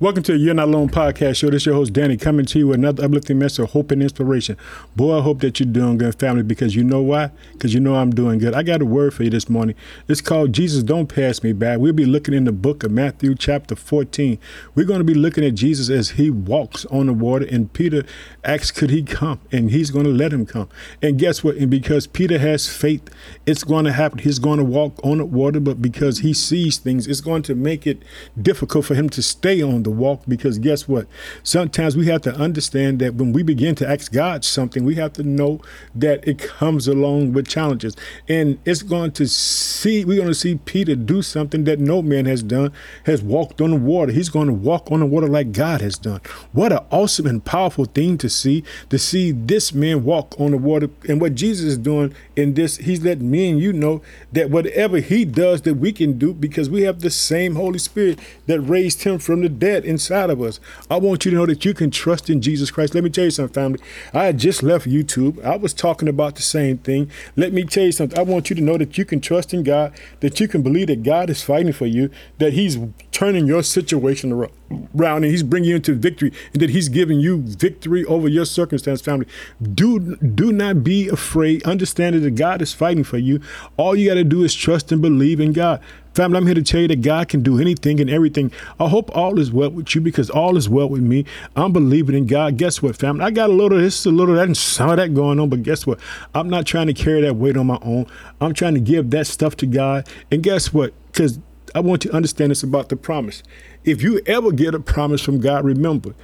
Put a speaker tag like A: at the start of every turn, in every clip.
A: Welcome to You're Not Alone podcast show. This is your host, Danny, coming to you with another uplifting message of hope and inspiration. Boy, I hope that you're doing good, family, because you know why? Because you know I'm doing good. I got a word for you this morning. It's called Jesus Don't Pass Me By. We'll be looking in the book of Matthew, chapter 14. We're going to be looking at Jesus as he walks on the water, and Peter asks, Could he come? And he's going to let him come. And guess what? And because Peter has faith, it's going to happen. He's going to walk on the water, but because he sees things, it's going to make it difficult for him to stay on the walk because guess what? Sometimes we have to understand that when we begin to ask God something, we have to know that it comes along with challenges. And it's going to see, we're going to see Peter do something that no man has done, has walked on the water. He's going to walk on the water like God has done. What an awesome and powerful thing to see, to see this man walk on the water. And what Jesus is doing in this, he's letting me and you know that whatever he does that we can do because we have the same Holy Spirit that raised him from the dead inside of us. I want you to know that you can trust in Jesus Christ. Let me tell you something, family. I had just left YouTube. I was talking about the same thing. Let me tell you something. I want you to know that you can trust in God, that you can believe that God is fighting for you, that He's turning your situation around and he's bringing you into victory and that he's giving you victory over your circumstance family do do not be afraid understand that god is fighting for you all you got to do is trust and believe in god Family, I'm here to tell you that God can do anything and everything. I hope all is well with you because all is well with me. I'm believing in God. Guess what, family? I got a little of this, a little of that, and some of that going on, but guess what? I'm not trying to carry that weight on my own. I'm trying to give that stuff to God. And guess what? Because I want you to understand this about the promise. If you ever get a promise from God, remember,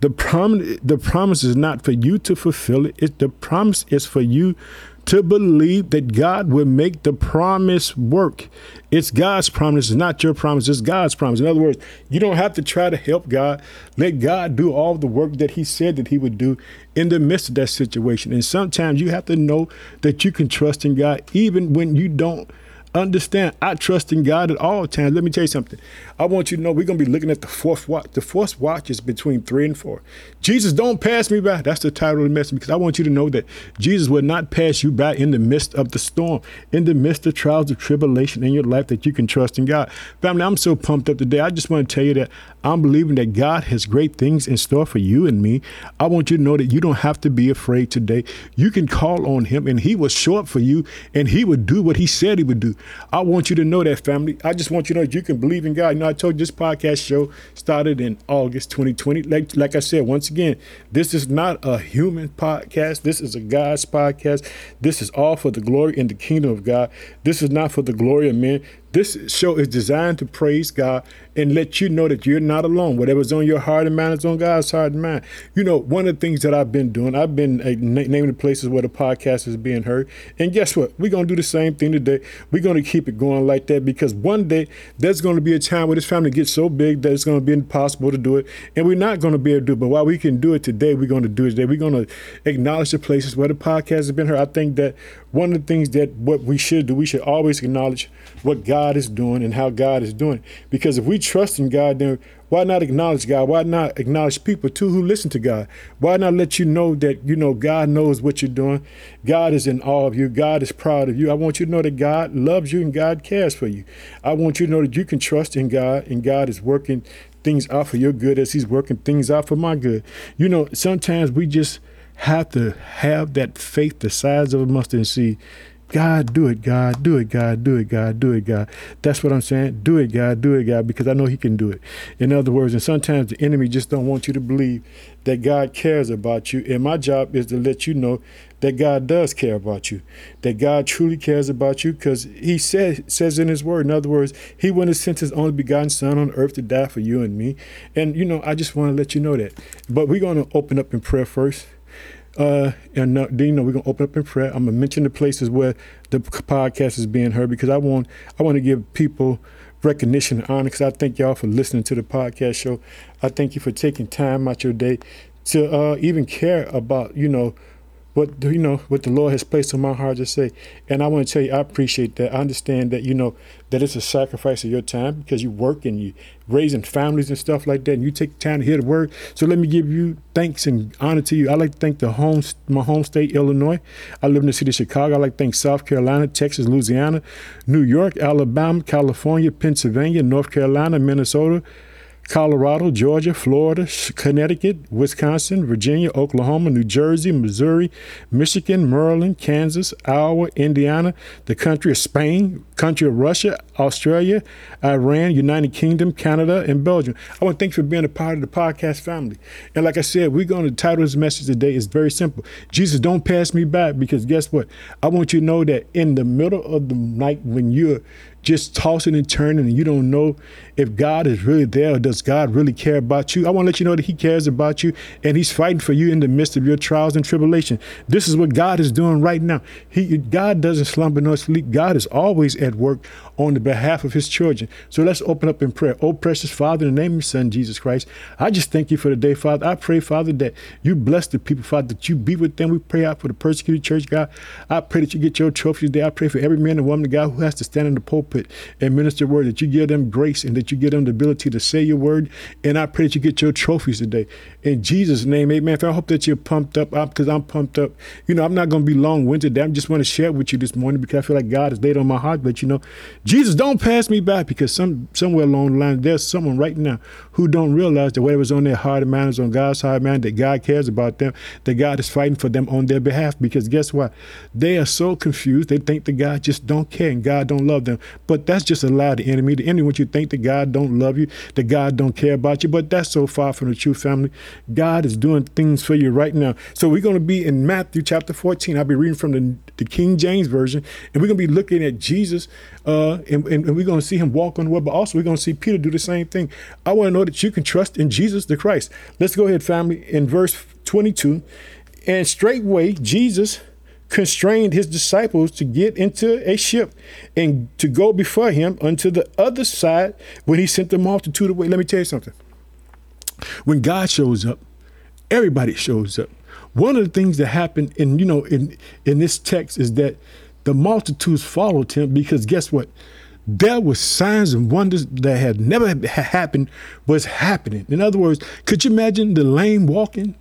A: the promise the promise is not for you to fulfill it. it. The promise is for you to believe that God will make the promise work. It's God's promise, it's not your promise, it's God's promise. In other words, you don't have to try to help God. Let God do all the work that He said that He would do in the midst of that situation. And sometimes you have to know that you can trust in God even when you don't understand I trust in God at all times. Let me tell you something. I want you to know we're gonna be looking at the fourth watch. The fourth watch is between three and four. Jesus, don't pass me by. That's the title of the message because I want you to know that Jesus will not pass you by in the midst of the storm, in the midst of trials of tribulation in your life that you can trust in God. Family, I'm so pumped up today. I just want to tell you that I'm believing that God has great things in store for you and me. I want you to know that you don't have to be afraid today. You can call on him and he will show up for you and he would do what he said he would do. I want you to know that, family. I just want you to know that you can believe in God. You know, I told you this podcast show started in August 2020. Like, like I said, once again, this is not a human podcast. This is a God's podcast. This is all for the glory and the kingdom of God. This is not for the glory of men. This show is designed to praise God and let you know that you're not alone. Whatever's on your heart and mind is on God's heart and mind. You know, one of the things that I've been doing, I've been uh, naming the places where the podcast is being heard. And guess what? We're going to do the same thing today. We're going to keep it going like that because one day there's going to be a time where this family gets so big that it's going to be impossible to do it. And we're not going to be able to do it. But while we can do it today, we're going to do it today. We're going to acknowledge the places where the podcast has been heard. I think that one of the things that what we should do, we should always acknowledge what God is doing and how God is doing. Because if we trust in God, then why not acknowledge God? Why not acknowledge people too who listen to God? Why not let you know that you know God knows what you're doing? God is in awe of you. God is proud of you. I want you to know that God loves you and God cares for you. I want you to know that you can trust in God and God is working things out for your good as He's working things out for my good. You know, sometimes we just have to have that faith the size of a mustard seed. God, do it, God, do it, God, do it, God, do it, God. That's what I'm saying. Do it, God, do it, God, because I know He can do it. In other words, and sometimes the enemy just don't want you to believe that God cares about you. And my job is to let you know that God does care about you, that God truly cares about you, because He says says in His Word. In other words, He went and sent His only begotten Son on earth to die for you and me. And you know, I just want to let you know that. But we're going to open up in prayer first. Uh, and uh, then you know we're gonna open up in prayer. I'm gonna mention the places where the podcast is being heard because I want I want to give people recognition and honor because I thank y'all for listening to the podcast show. I thank you for taking time out your day to uh, even care about you know what you know what the Lord has placed on my heart to say. And I want to tell you, I appreciate that. I understand that you know that it's a sacrifice of your time because you work and you raising families and stuff like that, and you take time to hear the word. So let me give you thanks and honor to you. I like to thank the home my home state, Illinois. I live in the city of Chicago. I like to thank South Carolina, Texas, Louisiana, New York, Alabama, California, Pennsylvania, North Carolina, Minnesota. Colorado, Georgia, Florida, Connecticut, Wisconsin, Virginia, Oklahoma, New Jersey, Missouri, Michigan, Maryland, Kansas, Iowa, Indiana, the country of Spain, country of Russia, Australia, Iran, United Kingdom, Canada, and Belgium. I want to thank you for being a part of the podcast family. And like I said, we're going to title this message today is very simple. Jesus, don't pass me by because guess what? I want you to know that in the middle of the night when you're just tossing and turning and you don't know if God is really there or does God really care about you. I want to let you know that He cares about you and He's fighting for you in the midst of your trials and tribulation. This is what God is doing right now. He God doesn't slumber nor sleep. God is always at work on the behalf of his children. So let's open up in prayer. Oh, precious Father, in the name of your Son, Jesus Christ, I just thank you for the day, Father. I pray, Father, that you bless the people, Father, that you be with them. We pray out for the persecuted church, God. I pray that you get your trophies today. I pray for every man and woman, God, who has to stand in the pulpit and minister word, that you give them grace and that you give them the ability to say your word. And I pray that you get your trophies today. In Jesus' name, amen. I hope that you're pumped up because I'm pumped up. You know, I'm not going to be long winded. I just want to share with you this morning because I feel like God has laid on my heart. But, you know, Jesus, don't pass me by because some somewhere along the line there's someone right now who don't realize that whatever's on their heart and mind is on God's heart and mind, that God cares about them, that God is fighting for them on their behalf. Because guess what? They are so confused. They think that God just don't care and God don't love them. But that's just a lie of the enemy. The enemy wants you to think that God don't love you, that God don't care about you. But that's so far from the true family. God is doing things for you right now. So we're going to be in Matthew chapter 14. I'll be reading from the, the King James Version, and we're going to be looking at Jesus uh, and, and, and, we're going to see him walk on the water, but also we're going to see Peter do the same thing. I want to know that you can trust in Jesus the Christ. Let's go ahead, family, in verse 22. And straightway, Jesus constrained his disciples to get into a ship and to go before him unto the other side when he sent them off to to the multitude away. Let me tell you something. When God shows up, everybody shows up. One of the things that happened in, you know, in in this text is that the multitudes followed him because guess what? There were signs and wonders that had never happened was happening. In other words, could you imagine the lame walking,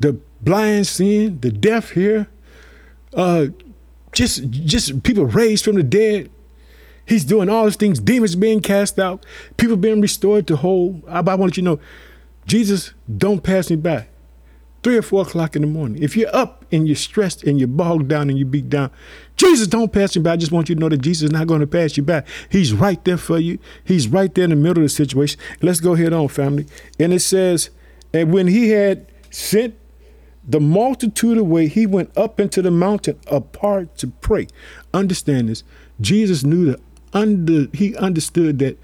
A: the blind seeing, the deaf hear, uh, just just people raised from the dead. He's doing all these things, demons being cast out, people being restored to whole. I, I want you to know, Jesus, don't pass me by three or four o'clock in the morning. If you're up and you're stressed and you're bogged down and you're beat down, Jesus don't pass you by. I just want you to know that Jesus is not going to pass you by. He's right there for you. He's right there in the middle of the situation. Let's go head on, family. And it says, and when he had sent the multitude away, he went up into the mountain apart to pray. Understand this. Jesus knew that under he understood that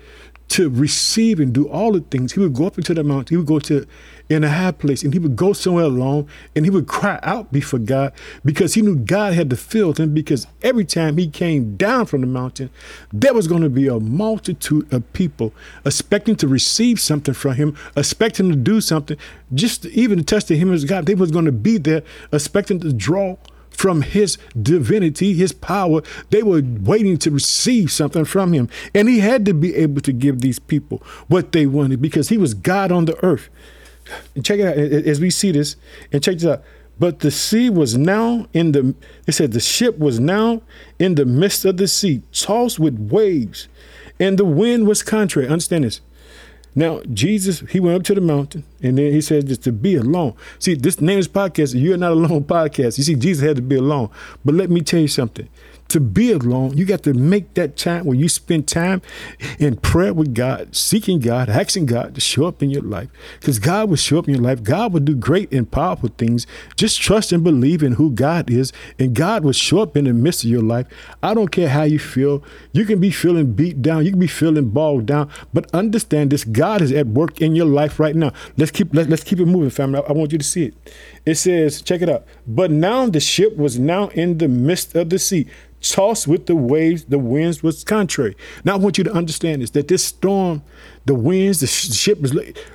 A: to receive and do all the things. He would go up into the mountain. He would go to in a high place and he would go somewhere alone and he would cry out before God because he knew God had to fill him because every time he came down from the mountain, there was going to be a multitude of people expecting to receive something from him, expecting to do something, just even to test him as God. They was going to be there expecting to draw from his divinity, his power. They were waiting to receive something from him. And he had to be able to give these people what they wanted because he was God on the earth. And check it out as we see this, and check this out. But the sea was now in the, it said the ship was now in the midst of the sea, tossed with waves, and the wind was contrary. Understand this. Now, Jesus, he went up to the mountain and then he said just to be alone. See, this name is podcast, You're Not Alone podcast. You see, Jesus had to be alone. But let me tell you something to be alone, you got to make that time where you spend time in prayer with God, seeking God, asking God to show up in your life. Because God will show up in your life. God will do great and powerful things. Just trust and believe in who God is, and God will show up in the midst of your life. I don't care how you feel. You can be feeling beat down, you can be feeling bogged down, but understand this God is at work in your life right now. Let's keep let, let's keep it moving, family. I, I want you to see it. It says, check it out. But now the ship was now in the midst of the sea tossed with the waves, the winds was contrary. Now I want you to understand this: that this storm, the winds, the ship is.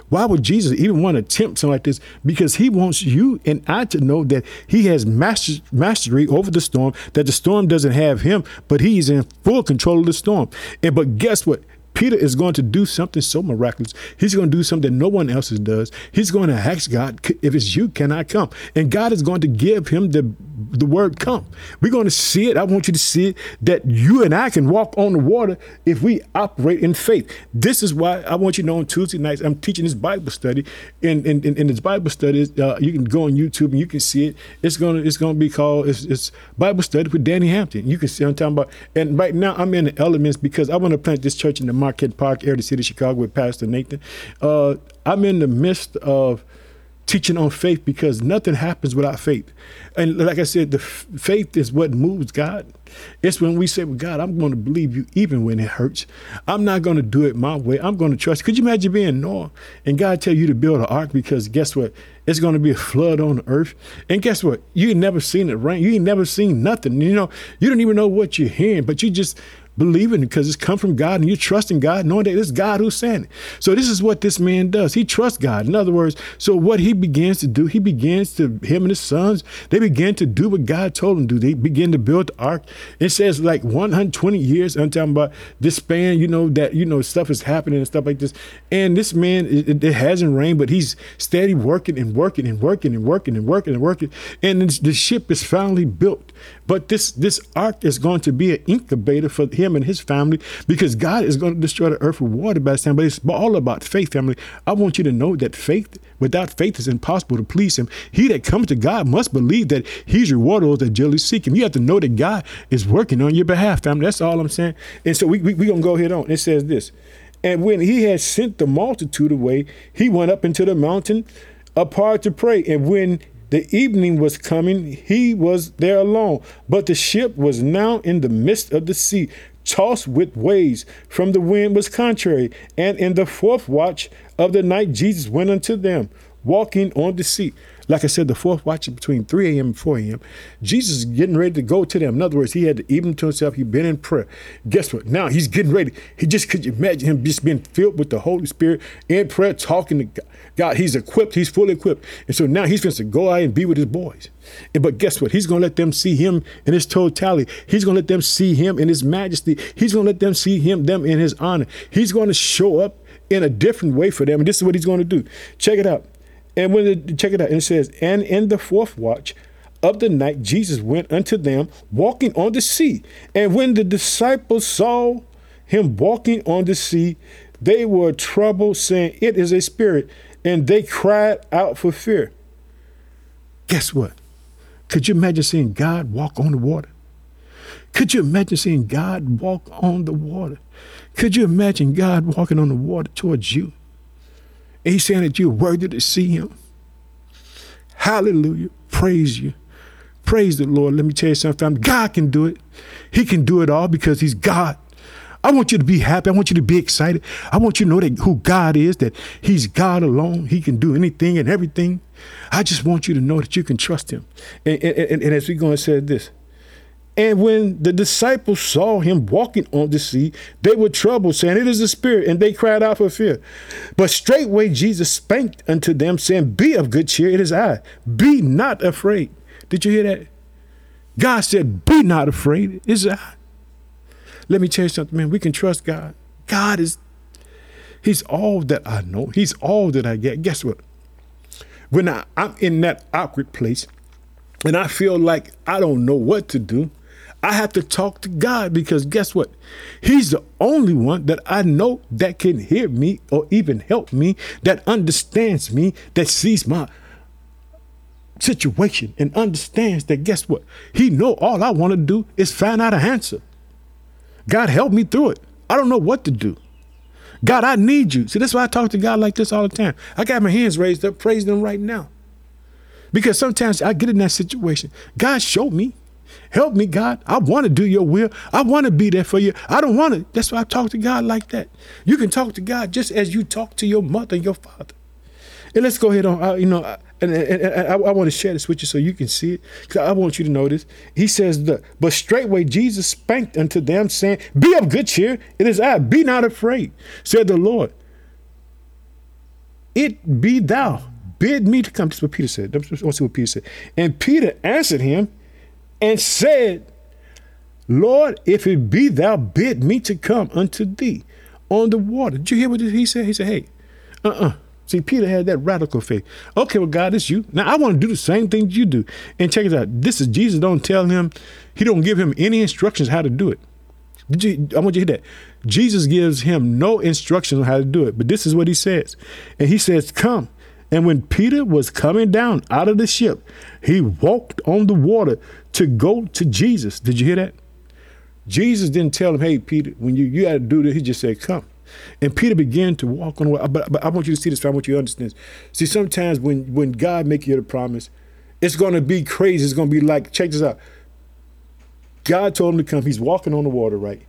A: Why would Jesus even want to attempt something like this? Because He wants you and I to know that He has master, mastery over the storm. That the storm doesn't have Him, but He's in full control of the storm. And but guess what? Peter is going to do something so miraculous. He's going to do something that no one else does. He's going to ask God, if it's you, can I come? And God is going to give him the the word come. We're going to see it. I want you to see it that you and I can walk on the water if we operate in faith. This is why I want you to know on Tuesday nights, I'm teaching this Bible study. And in, in, in this Bible study, uh, you can go on YouTube and you can see it. It's gonna it's gonna be called it's, it's Bible study with Danny Hampton. You can see I'm talking about. And right now I'm in the elements because I want to plant this church in the Marquette Park area, the city of Chicago with Pastor Nathan. Uh, I'm in the midst of teaching on faith because nothing happens without faith. And like I said, the f- faith is what moves God. It's when we say, well, God, I'm going to believe you even when it hurts. I'm not going to do it my way. I'm going to trust. Could you imagine being Noah and God tell you to build an ark because guess what? It's going to be a flood on the earth. And guess what? You ain't never seen it rain. You ain't never seen nothing. You know, you don't even know what you're hearing, but you just believing because it's come from God and you're trusting God, knowing that it's God who's saying it. So this is what this man does. He trusts God. In other words, so what he begins to do, he begins to, him and his sons, they begin to do what God told them to do. They begin to build the ark. It says like 120 years. I'm talking about this span, you know, that, you know, stuff is happening and stuff like this. And this man, it, it hasn't rained, but he's steady working and working and working and working and working and working. And the ship is finally built. But this this ark is going to be an incubator for him and his family because God is going to destroy the earth with water by this time. But it's all about faith, family. I want you to know that faith, without faith, is impossible to please him. He that comes to God must believe that he's rewarded those that diligently seek him. You have to know that God is working on your behalf, family. That's all I'm saying. And so we we, we gonna go ahead on. It says this. And when he had sent the multitude away, he went up into the mountain apart to pray. And when the evening was coming, he was there alone, but the ship was now in the midst of the sea, tossed with waves, from the wind was contrary. And in the fourth watch of the night, Jesus went unto them, walking on the sea. Like I said, the fourth watch between 3 a.m. and 4 a.m. Jesus is getting ready to go to them. In other words, he had to even to himself, he'd been in prayer. Guess what? Now he's getting ready. He just could you imagine him just being filled with the Holy Spirit in prayer, talking to God. He's equipped, he's fully equipped. And so now he's going to go out and be with his boys. And, but guess what? He's going to let them see him in his totality. He's going to let them see him in his majesty. He's going to let them see him, them in his honor. He's going to show up in a different way for them. And this is what he's going to do. Check it out. And when it, check it out, and it says, and in the fourth watch of the night, Jesus went unto them walking on the sea. And when the disciples saw him walking on the sea, they were troubled, saying, It is a spirit. And they cried out for fear. Guess what? Could you imagine seeing God walk on the water? Could you imagine seeing God walk on the water? Could you imagine God walking on the water towards you? And he's saying that you're worthy to see him. Hallelujah. Praise you. Praise the Lord. Let me tell you something. God can do it. He can do it all because he's God. I want you to be happy. I want you to be excited. I want you to know that who God is, that He's God alone. He can do anything and everything. I just want you to know that you can trust Him. And, and, and as we go and say this, and when the disciples saw him walking on the sea, they were troubled, saying, It is a spirit, and they cried out for fear. But straightway Jesus spake unto them, saying, Be of good cheer, it is I. Be not afraid. Did you hear that? God said, Be not afraid, it is I. Let me tell you something, man. We can trust God. God is, He's all that I know. He's all that I get. Guess what? When I, I'm in that awkward place and I feel like I don't know what to do, I have to talk to God because guess what? He's the only one that I know that can hear me or even help me, that understands me, that sees my situation and understands that guess what? He know all I want to do is find out an answer. God help me through it. I don't know what to do. God, I need you. See, that's why I talk to God like this all the time. I got my hands raised up, praising him right now. Because sometimes I get in that situation. God, show me. Help me, God. I want to do your will. I want to be there for you. I don't want to. That's why I talk to God like that. You can talk to God just as you talk to your mother and your father. And let's go ahead on. Uh, you know, and, and, and I, I, want to share this with you so you can see it. Because I want you to know this. He says, But straightway Jesus spanked unto them, saying, Be of good cheer. It is I. Be not afraid, said the Lord. It be thou. Bid me to come. This is what Peter said. Let's see what Peter said. And Peter answered him, and said, Lord, if it be thou bid me to come unto thee on the water. Did you hear what he said? He said, hey, uh-uh. See, Peter had that radical faith. Okay, well, God, it's you. Now I want to do the same thing you do. And check it out. This is Jesus. Don't tell him, he don't give him any instructions how to do it. Did you I want you to hear that. Jesus gives him no instructions on how to do it. But this is what he says. And he says, Come. And when Peter was coming down out of the ship, he walked on the water to go to Jesus. Did you hear that? Jesus didn't tell him, hey, Peter, when you, you had to do this, he just said, come. And Peter began to walk on the water. But, but I want you to see this, I want you to understand. See, sometimes when, when God make you the promise, it's going to be crazy. It's going to be like, check this out. God told him to come. He's walking on the water, right?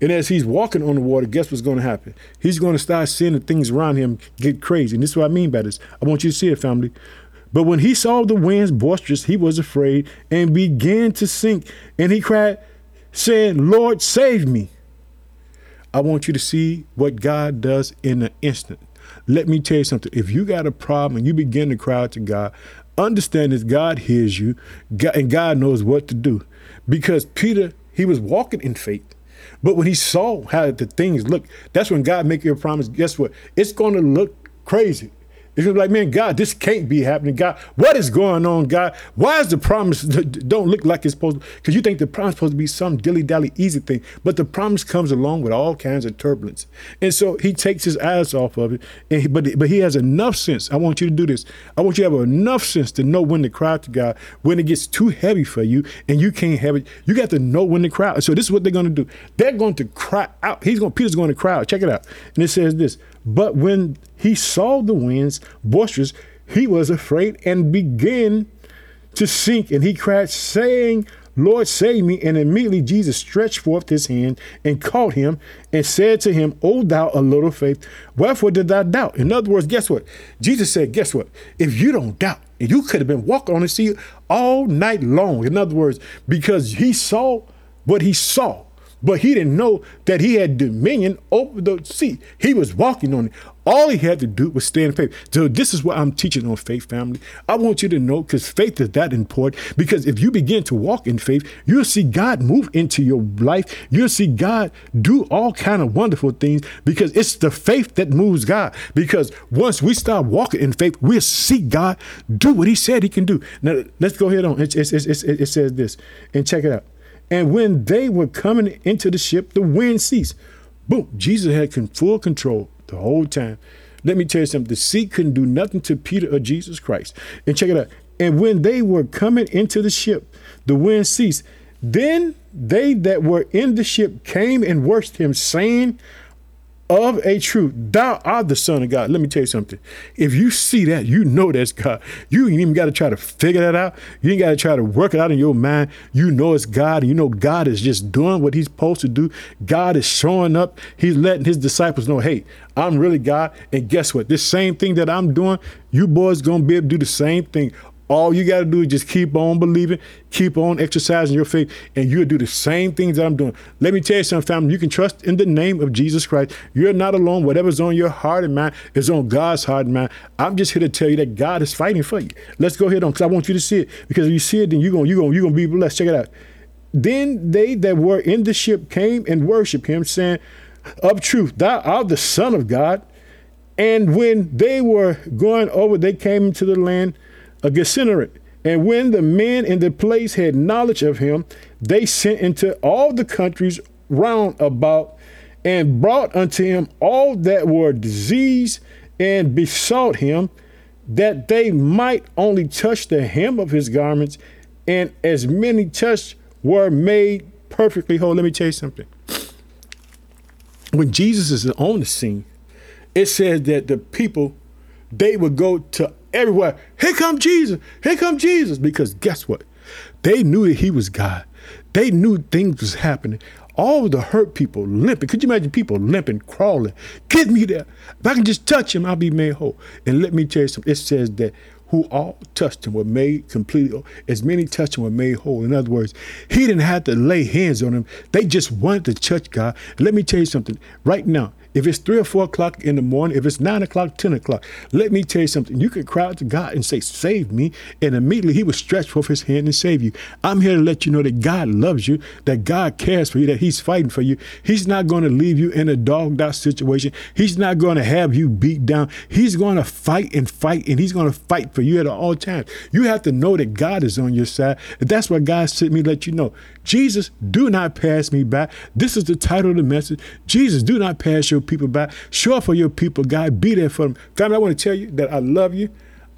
A: And as he's walking on the water, guess what's going to happen? He's going to start seeing the things around him get crazy. And this is what I mean by this. I want you to see it, family. But when he saw the winds boisterous, he was afraid and began to sink. And he cried, saying, Lord, save me. I want you to see what God does in an instant. Let me tell you something. If you got a problem and you begin to cry out to God, understand that God hears you and God knows what to do. Because Peter, he was walking in faith. But when he saw how the things look, that's when God make you a promise. Guess what? It's going to look crazy. It's like, man, God, this can't be happening. God, what is going on, God? Why is the promise don't look like it's supposed to? Because you think the promise is supposed to be some dilly dally easy thing, but the promise comes along with all kinds of turbulence. And so he takes his eyes off of it. And he, but but he has enough sense. I want you to do this. I want you to have enough sense to know when to cry to God when it gets too heavy for you and you can't have it. You got to know when to cry. So this is what they're going to do. They're going to cry out. He's going. Peter's going to cry out. Check it out. And it says this. But when he saw the winds boisterous, he was afraid and began to sink. And he cried, saying, Lord, save me. And immediately Jesus stretched forth his hand and caught him and said to him, O thou a little faith, wherefore did thou doubt? In other words, guess what? Jesus said, Guess what? If you don't doubt, and you could have been walking on the sea all night long. In other words, because he saw what he saw but he didn't know that he had dominion over the sea. He was walking on it. All he had to do was stay in faith. So this is what I'm teaching on faith, family. I want you to know because faith is that important. Because if you begin to walk in faith, you'll see God move into your life. You'll see God do all kind of wonderful things because it's the faith that moves God. Because once we start walking in faith, we'll see God do what he said he can do. Now, let's go ahead on. It, it, it, it says this and check it out. And when they were coming into the ship, the wind ceased. Boom, Jesus had full control the whole time. Let me tell you something the sea couldn't do nothing to Peter or Jesus Christ. And check it out. And when they were coming into the ship, the wind ceased. Then they that were in the ship came and worshiped him, saying, of a truth, thou art the Son of God. Let me tell you something. If you see that, you know that's God. You ain't even got to try to figure that out. You ain't got to try to work it out in your mind. You know it's God. You know God is just doing what He's supposed to do. God is showing up. He's letting His disciples know, hey, I'm really God. And guess what? This same thing that I'm doing, you boys gonna be able to do the same thing. All you got to do is just keep on believing, keep on exercising your faith, and you'll do the same things that I'm doing. Let me tell you something, family. You can trust in the name of Jesus Christ. You're not alone. Whatever's on your heart and mind is on God's heart and mind. I'm just here to tell you that God is fighting for you. Let's go ahead on, because I want you to see it. Because if you see it, then you're going you're gonna, you're gonna be blessed. Check it out. Then they that were in the ship came and worshiped him, saying, Of truth, thou art the Son of God. And when they were going over, they came into the land a Gennesaret. And when the men in the place had knowledge of him, they sent into all the countries round about and brought unto him all that were diseased and besought him that they might only touch the hem of his garments, and as many touched were made perfectly whole. Let me tell you something. When Jesus is on the scene, it says that the people they would go to everywhere. Here come Jesus. Here come Jesus. Because guess what? They knew that he was God. They knew things was happening. All the hurt people limping. Could you imagine people limping, crawling? Get me there. If I can just touch him, I'll be made whole. And let me tell you something. It says that who all touched him were made completely as many touched him were made whole. In other words, he didn't have to lay hands on them. They just wanted to touch God. Let me tell you something. Right now, If it's three or four o'clock in the morning, if it's nine o'clock, 10 o'clock, let me tell you something. You can cry out to God and say, Save me. And immediately he will stretch forth his hand and save you. I'm here to let you know that God loves you, that God cares for you, that he's fighting for you. He's not going to leave you in a dogged out situation. He's not going to have you beat down. He's going to fight and fight, and he's going to fight for you at all times. You have to know that God is on your side. That's what God sent me to let you know. Jesus, do not pass me by. This is the title of the message. Jesus, do not pass your people back. Show up for your people, God. Be there for them. Family, I want to tell you that I love you.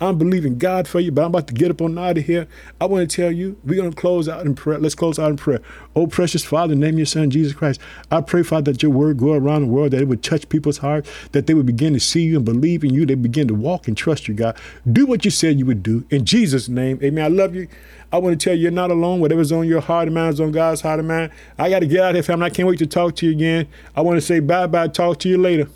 A: I'm believing God for you, but I'm about to get up on out of here. I want to tell you, we're going to close out in prayer. Let's close out in prayer. Oh, precious Father, name your Son, Jesus Christ. I pray, Father, that your word go around the world, that it would touch people's hearts, that they would begin to see you and believe in you. They begin to walk and trust you, God. Do what you said you would do. In Jesus' name, amen. I love you. I want to tell you, you're not alone. Whatever's on your heart and mind is on God's heart and mind. I got to get out of here, family. I can't wait to talk to you again. I want to say bye bye. Talk to you later.